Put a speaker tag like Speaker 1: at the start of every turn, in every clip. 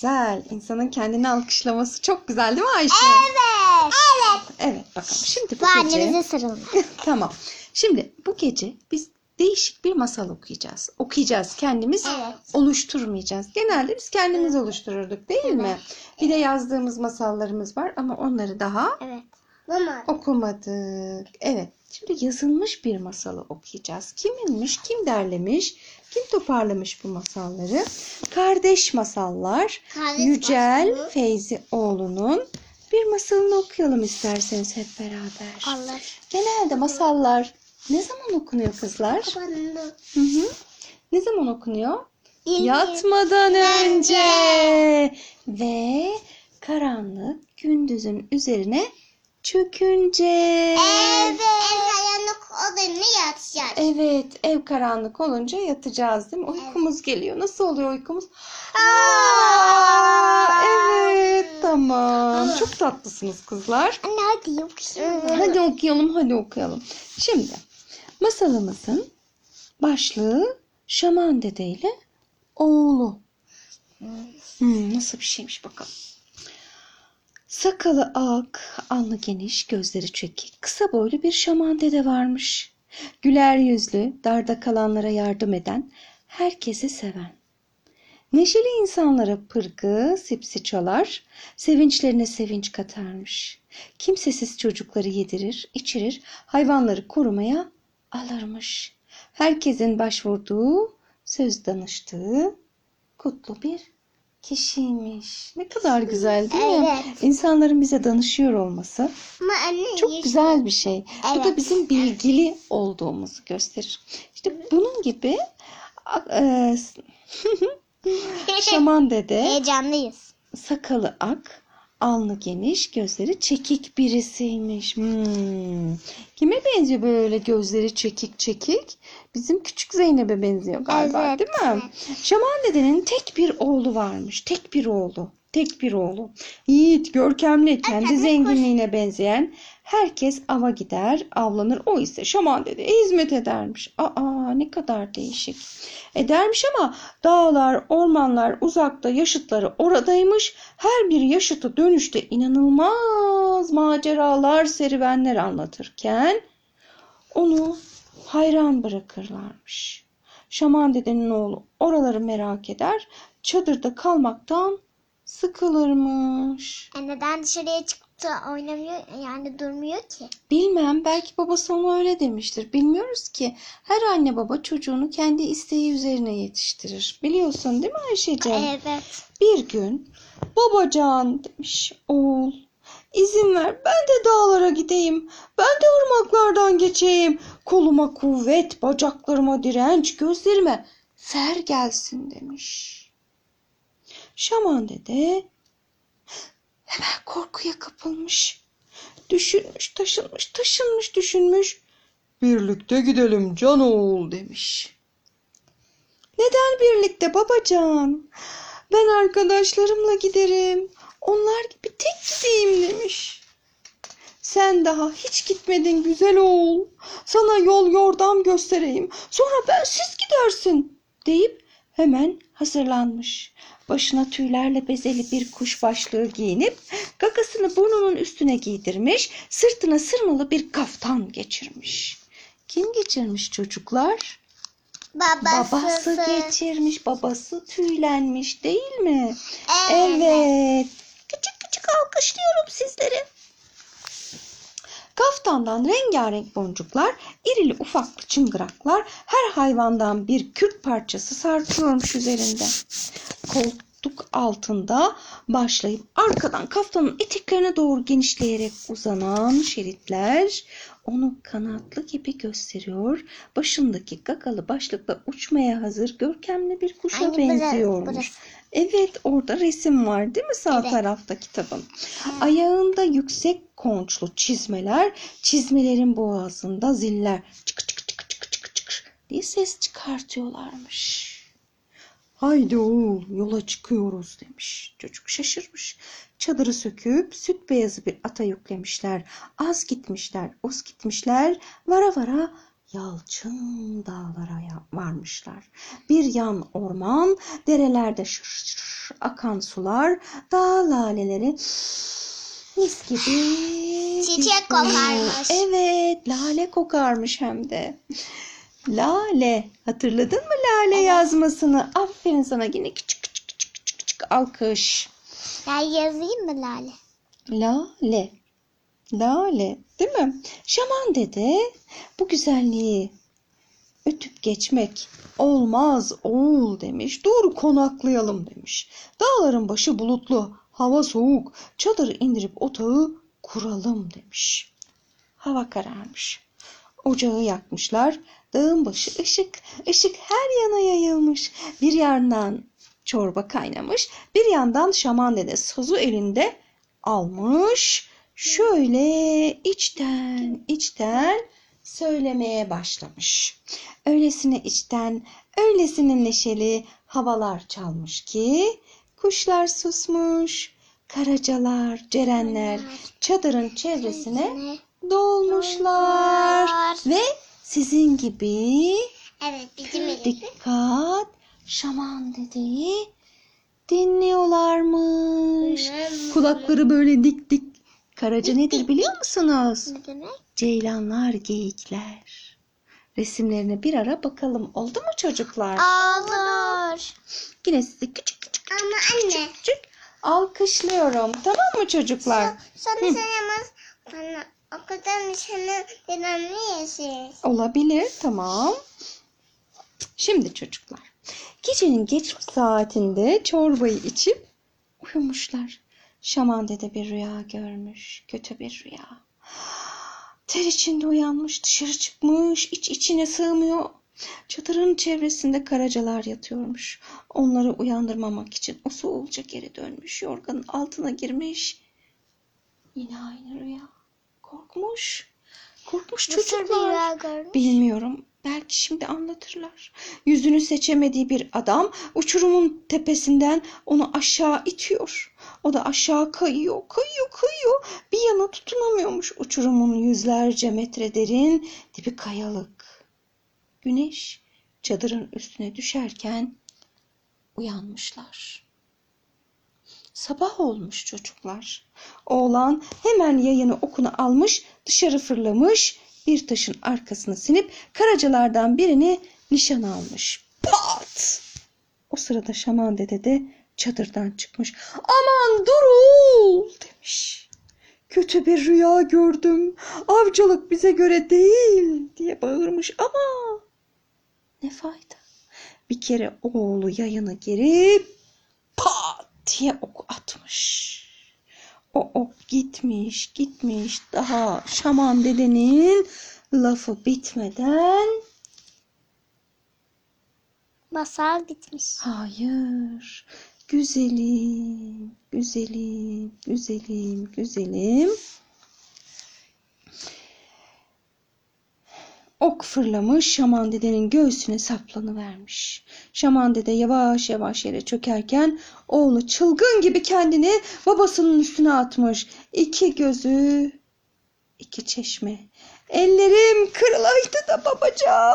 Speaker 1: Güzel. İnsanın kendini alkışlaması çok güzel değil mi Ayşe?
Speaker 2: Evet. Evet.
Speaker 1: Evet bakalım. Şimdi bu
Speaker 2: Bu
Speaker 1: gece...
Speaker 2: annemize sarılın.
Speaker 1: tamam. Şimdi bu gece biz değişik bir masal okuyacağız. Okuyacağız. Kendimiz
Speaker 2: Evet.
Speaker 1: oluşturmayacağız. Genelde biz kendimiz oluştururduk değil mi? Bir de yazdığımız masallarımız var ama onları daha
Speaker 2: Evet. Mama.
Speaker 1: okumadık. Evet. Şimdi yazılmış bir masalı okuyacağız. Kiminmiş, kim derlemiş, kim toparlamış bu masalları? Kardeş Masallar,
Speaker 2: Kardeş
Speaker 1: Yücel
Speaker 2: masalı.
Speaker 1: Feyzioğlu'nun bir masalını okuyalım isterseniz hep beraber.
Speaker 2: Allah.
Speaker 1: Genelde masallar ne zaman okunuyor kızlar?
Speaker 2: Kapandı.
Speaker 1: Hı hı. Ne zaman okunuyor?
Speaker 2: Yeni-
Speaker 1: Yatmadan önce.
Speaker 2: Önce.
Speaker 1: Ve karanlık gündüzün üzerine çökünce.
Speaker 2: Evet. Ev kayanlık odanı yatacağız.
Speaker 1: Evet, ev karanlık olunca yatacağız değil mi? Uykumuz geliyor. Nasıl oluyor uykumuz?
Speaker 2: Aa,
Speaker 1: Aa, evet, tamam. Çok tatlısınız kızlar.
Speaker 2: Anne hadi okuyalım.
Speaker 1: Hadi okuyalım, hadi okuyalım. Şimdi masalımızın başlığı Şaman Dede ile oğlu. Hmm, nasıl bir şeymiş bakalım. Sakalı ak, alnı geniş, gözleri çekik, kısa boylu bir şaman dede varmış. Güler yüzlü, darda kalanlara yardım eden, herkesi seven. Neşeli insanlara pırgı, sipsi çalar, sevinçlerine sevinç katarmış. Kimsesiz çocukları yedirir, içirir, hayvanları korumaya alırmış. Herkesin başvurduğu, söz danıştığı kutlu bir kişiymiş. Ne kadar güzel değil mi?
Speaker 2: Evet.
Speaker 1: İnsanların bize danışıyor olması
Speaker 2: Ama anne
Speaker 1: çok
Speaker 2: yeşil-
Speaker 1: güzel bir şey. Bu da
Speaker 2: Evet.
Speaker 1: bizim bilgili olduğumuzu gösterir. İşte bunun gibi e, şaman dede
Speaker 2: Heyecanlıyız.
Speaker 1: sakalı ak, alnı geniş, gözleri çekik birisiymiş. Hmm. Kime benziyor böyle gözleri çekik çekik? Bizim küçük Zeynep'e benziyor galiba
Speaker 2: Evet,
Speaker 1: değil mi? Şaman dedenin tek bir oğlu varmış. Tek bir oğlu. Tek bir oğlu. Yiğit, görkemli, kendi zenginliğine benzeyen herkes ava gider, avlanır. O ise şaman dedeye hizmet edermiş. Aa ne kadar değişik. Edermiş ama dağlar, ormanlar uzakta, yaşıtları oradaymış. Her bir yaşıtı dönüşte inanılmaz maceralar, serüvenler anlatırken onu hayran bırakırlarmış. Şaman dedenin oğlu oraları merak eder, çadırda kalmaktan sıkılırmış.
Speaker 2: E neden dışarıya çıktı oynamıyor yani durmuyor ki?
Speaker 1: Bilmem belki babası ona öyle demiştir. Bilmiyoruz ki. Her anne baba çocuğunu kendi isteği üzerine yetiştirir. Biliyorsun değil mi Ayşe'ciğim?
Speaker 2: Evet.
Speaker 1: Bir gün babacan demiş oğul izin ver ben de dağlara gideyim. Ben de ırmaklardan geçeyim. Koluma kuvvet, bacaklarıma direnç, gözlerime fer gelsin demiş. Şaman dede hemen korkuya kapılmış. Düşünmüş, taşınmış, taşınmış, düşünmüş. Birlikte gidelim can oğul demiş. Neden birlikte babacan? Ben arkadaşlarımla giderim. Onlar gibi tek gideyim demiş. Sen daha hiç gitmedin güzel oğul. Sana yol yordam göstereyim. Sonra bensiz gidersin deyip hemen hazırlanmış. Başına tüylerle bezeli bir kuş başlığı giyinip gagasını burnunun üstüne giydirmiş, sırtına sırmalı bir kaftan geçirmiş. Kim geçirmiş çocuklar?
Speaker 2: Babası.
Speaker 1: Babası geçirmiş, babası tüylenmiş değil mi?
Speaker 2: Evet.
Speaker 1: Evet. Küçük küçük alkışlıyorum sizleri. Kaftandan rengarenk boncuklar, irili ufaklı çıngıraklar, her hayvandan bir kürk parçası sarkıyormuş üzerinde. Koltuk altında başlayıp arkadan kaftanın eteklerine doğru genişleyerek uzanan şeritler onu kanatlı gibi gösteriyor. Başındaki gagalı başlıkla uçmaya hazır görkemli bir kuşa
Speaker 2: Aynı
Speaker 1: benziyormuş.
Speaker 2: burası.
Speaker 1: Evet orada resim var değil mi sağ
Speaker 2: Evet.
Speaker 1: tarafta kitabın? Ayağında yüksek konçlu çizmeler, çizmelerin boğazında ziller çık çık çık çık çık çık diye ses çıkartıyorlarmış. Haydi oğul yola çıkıyoruz demiş. Çocuk şaşırmış. Çadırı söküp süt beyazı bir ata yüklemişler. Az gitmişler, uz gitmişler. Vara vara yalçın dağlara varmışlar. Bir yan orman, derelerde şır şır akan sular, dağ laleleri mis gibi.
Speaker 2: Çiçek kokarmış.
Speaker 1: Evet, lale kokarmış hem de. Lale. Hatırladın mı lale yazmasını? Aferin sana yine küçük küçük küçük küçük küçük alkış.
Speaker 2: Ben yazayım mı Lale?
Speaker 1: Lale. Lale. Değil mi? Şaman dede bu güzelliği ötüp geçmek olmaz oğul demiş. Dur konaklayalım demiş. Dağların başı bulutlu, hava soğuk. Çadırı indirip otağı kuralım demiş. Hava kararmış. Ocağı yakmışlar. Dağın başı ışık, ışık her yana yayılmış. Bir yandan çorba kaynamış, bir yandan şaman dede sazı elinde almış. Şöyle içten içten söylemeye başlamış. Öylesine içten, öylesine neşeli havalar çalmış ki kuşlar susmuş, karacalar, cerenler çadırın çevresine dolmuşlar ve sizin gibi
Speaker 2: Evet bizim elimizde.
Speaker 1: dikkat şaman dedeyi dinliyorlarmış. Kulakları böyle dik dik. Karaca nedir biliyor musunuz?
Speaker 2: Ne demek?
Speaker 1: Ceylanlar, geyikler. Resimlerine bir ara bakalım. Oldu mu çocuklar?
Speaker 2: Olur.
Speaker 1: Yine sizi küçük küçük
Speaker 2: Ama anne.
Speaker 1: küçük alkışlıyorum. Tamam mı çocuklar?
Speaker 2: Sana sayamaz. Bana o kadar nişanı dedemle yaşayız.
Speaker 1: Olabilir. Tamam. Şimdi çocuklar. Gecenin geç saatinde çorbayı içip uyumuşlar. Şaman dede bir rüya görmüş. Kötü bir rüya. Ter içinde uyanmış, dışarı çıkmış, iç içine sığmıyor. Çadırın çevresinde karacalar yatıyormuş. Onları uyandırmamak için usulca geri dönmüş. Yorganın altına girmiş. Yine aynı rüya. Korkmuş. Korkmuş çocuklar. Bilmiyorum. Belki şimdi anlatırlar. Yüzünü seçemediği bir adam uçurumun tepesinden onu aşağı itiyor. O da aşağı kayıyor, kayıyor, kayıyor. Bir yana tutunamıyormuş. Uçurumun yüzlerce metre derin dibi kayalık. Güneş çadırın üstüne düşerken uyanmışlar. Sabah olmuş çocuklar. Oğlan hemen yayını okunu almış, dışarı fırlamış, bir taşın arkasına sinip karacalardan birini nişan almış. Pat! O sırada şaman dede de çadırdan çıkmış. Aman durul demiş. Kötü bir rüya gördüm. Avcılık bize göre değil diye bağırmış ama ne fayda. Bir kere oğlu yayını girip pat diye ok atmış. O ok gitmiş, gitmiş. Daha şaman dedenin lafı bitmeden
Speaker 2: Masal gitmiş.
Speaker 1: hayır. Güzelim, güzelim, güzelim, güzelim. Ok fırlamış şaman dedenin göğsüne saplanıvermiş. Şaman dede yavaş yavaş yere çökerken oğlu çılgın gibi kendini babasının üstüne atmış. İki gözü, iki çeşme. Ellerim kırılaydı da babacan.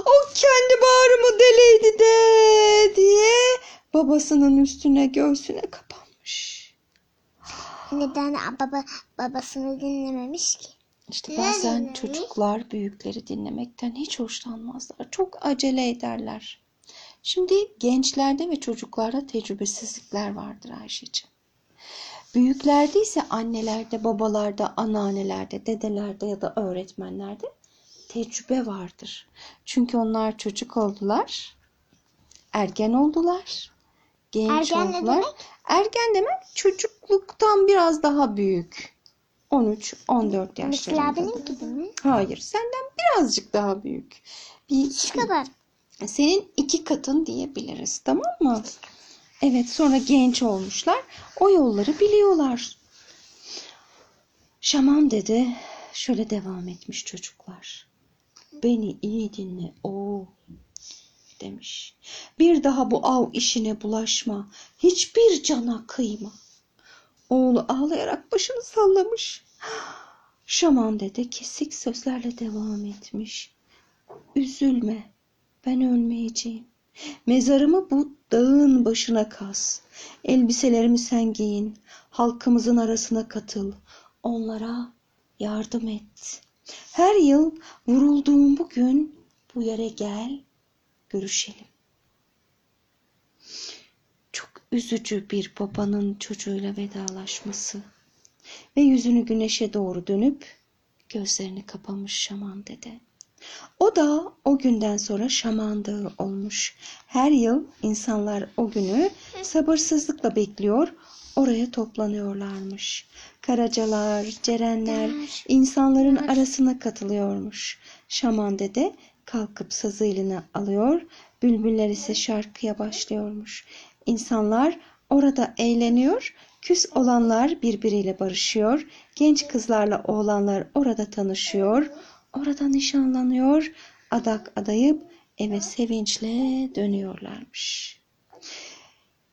Speaker 1: O kendi bağrımı deleydi de diye babasının üstüne göğsüne kapanmış.
Speaker 2: Neden baba babasını dinlememiş ki?
Speaker 1: İşte bazen çocuklar büyükleri dinlemekten hiç hoşlanmazlar. Çok acele ederler. Şimdi gençlerde ve çocuklarda tecrübesizlikler vardır Ayşe'ciğim. Büyüklerde ise annelerde, babalarda, anneannelerde, dedelerde ya da öğretmenlerde tecrübe vardır. Çünkü onlar çocuk oldular, ergen oldular, genç
Speaker 2: Ergen ne
Speaker 1: oldular.
Speaker 2: demek?
Speaker 1: Ergen demek çocukluktan biraz daha büyük. 13-14 yaşlarında.
Speaker 2: Mesela benim gibi mi?
Speaker 1: Hayır, senden birazcık daha büyük. Bir,
Speaker 2: Şu kadar.
Speaker 1: senin iki katın diyebiliriz, tamam mı? Evet, sonra genç olmuşlar. O yolları biliyorlar. Şaman dede şöyle devam etmiş çocuklar. Beni iyi dinle o demiş. Bir daha bu av işine bulaşma. Hiçbir cana kıyma. Oğlu ağlayarak başını sallamış. Şaman dede kesik sözlerle devam etmiş. Üzülme, ben ölmeyeceğim. Mezarımı bu dağın başına kaz. Elbiselerimi sen giyin. Halkımızın arasına katıl. Onlara yardım et. Her yıl vurulduğum bu gün bu yere gel, görüşelim. Çok üzücü bir babanın çocuğuyla vedalaşması ve yüzünü güneşe doğru dönüp gözlerini kapamış şaman dede. O da o günden sonra şaman dağı olmuş. Her yıl insanlar o günü sabırsızlıkla bekliyor, oraya toplanıyorlarmış. Karacalar, cerenler insanların arasına katılıyormuş. Şaman dede kalkıp sazı eline alıyor, bülbüller ise şarkıya başlıyormuş. İnsanlar orada eğleniyor, küs olanlar birbiriyle barışıyor, genç kızlarla oğlanlar orada tanışıyor, orada nişanlanıyor, adak adayıp eve sevinçle dönüyorlarmış.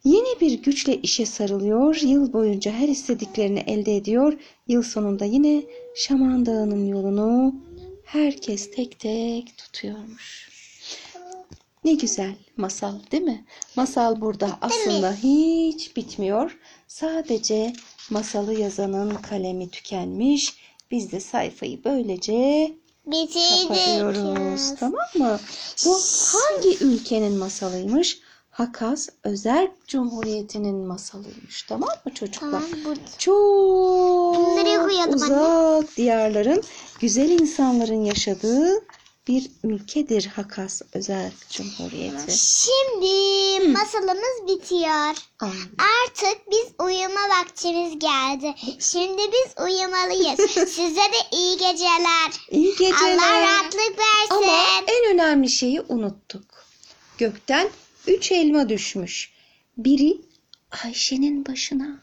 Speaker 1: Yeni bir güçle işe sarılıyor, yıl boyunca her istediklerini elde ediyor, yıl sonunda yine Şaman Dağı'nın yolunu herkes tek tek tutuyormuş. Ne güzel masal değil mi? Masal burada aslında hiç bitmiyor. Sadece masalı yazanın kalemi tükenmiş. Biz de sayfayı böylece kapatıyoruz. Tamam mı? Bu hangi ülkenin masalıymış? Hakas Özerk Cumhuriyeti'nin masalıymış. Tamam mı çocuklar?
Speaker 2: Tamam.
Speaker 1: Çok
Speaker 2: koyalım anne.
Speaker 1: uzak diyarların güzel insanların yaşadığı bir ülkedir Hakas Özerk Cumhuriyeti.
Speaker 2: Şimdi masalımız bitiyor.
Speaker 1: Aynen.
Speaker 2: Artık biz uyuma vaktimiz geldi. Şimdi biz uyumalıyız. Size de iyi geceler.
Speaker 1: İyi geceler.
Speaker 2: Allah rahatlık versin.
Speaker 1: Ama en önemli şeyi unuttuk. Gökten üç elma düşmüş. Biri Ayşe'nin başına.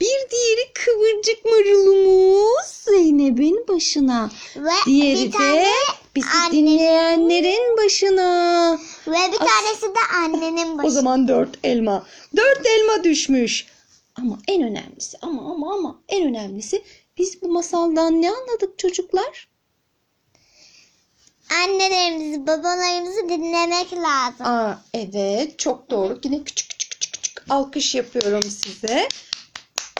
Speaker 1: Bir diğeri kıvırcık marulumuz Zeynep'in başına.
Speaker 2: Ve
Speaker 1: Diğeri
Speaker 2: bir
Speaker 1: de
Speaker 2: tane
Speaker 1: bizi
Speaker 2: annenin-
Speaker 1: dinleyenlerin başına.
Speaker 2: ve bir tanesi de annenin başı.
Speaker 1: O zaman dört elma. Dört elma düşmüş. Ama en önemlisi ama ama ama en önemlisi biz bu masaldan ne anladık çocuklar?
Speaker 2: Annelerimizi, babalarımızı dinlemek lazım.
Speaker 1: Aa, evet çok doğru. Yine küçük küçük küçük küçük alkış yapıyorum size.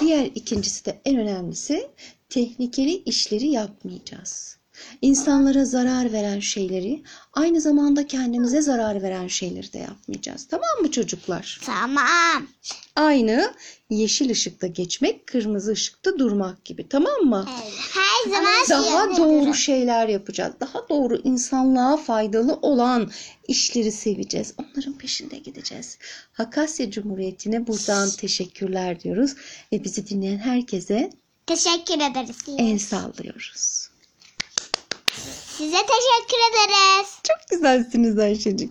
Speaker 1: Diğer ikincisi de en önemlisi tehlikeli işleri yapmayacağız. İnsanlara zarar veren şeyleri aynı zamanda kendimize zarar veren şeyleri de yapmayacağız. Tamam mı çocuklar?
Speaker 2: Tamam.
Speaker 1: Aynı yeşil ışıkta geçmek, kırmızı ışıkta durmak gibi. Tamam mı?
Speaker 2: Her zaman
Speaker 1: Daha
Speaker 2: şey-
Speaker 1: doğru şeyler yapacağız. Daha doğru insanlığa faydalı olan işleri seveceğiz. Onların peşinde gideceğiz. Hakasya Cumhuriyeti'ne buradan teşekkürler diyoruz. Ve bizi dinleyen herkese
Speaker 2: Teşekkür ederiz.
Speaker 1: el sallıyoruz.
Speaker 2: Size teşekkür ederiz.
Speaker 1: Çok güzelsiniz Ayşecik.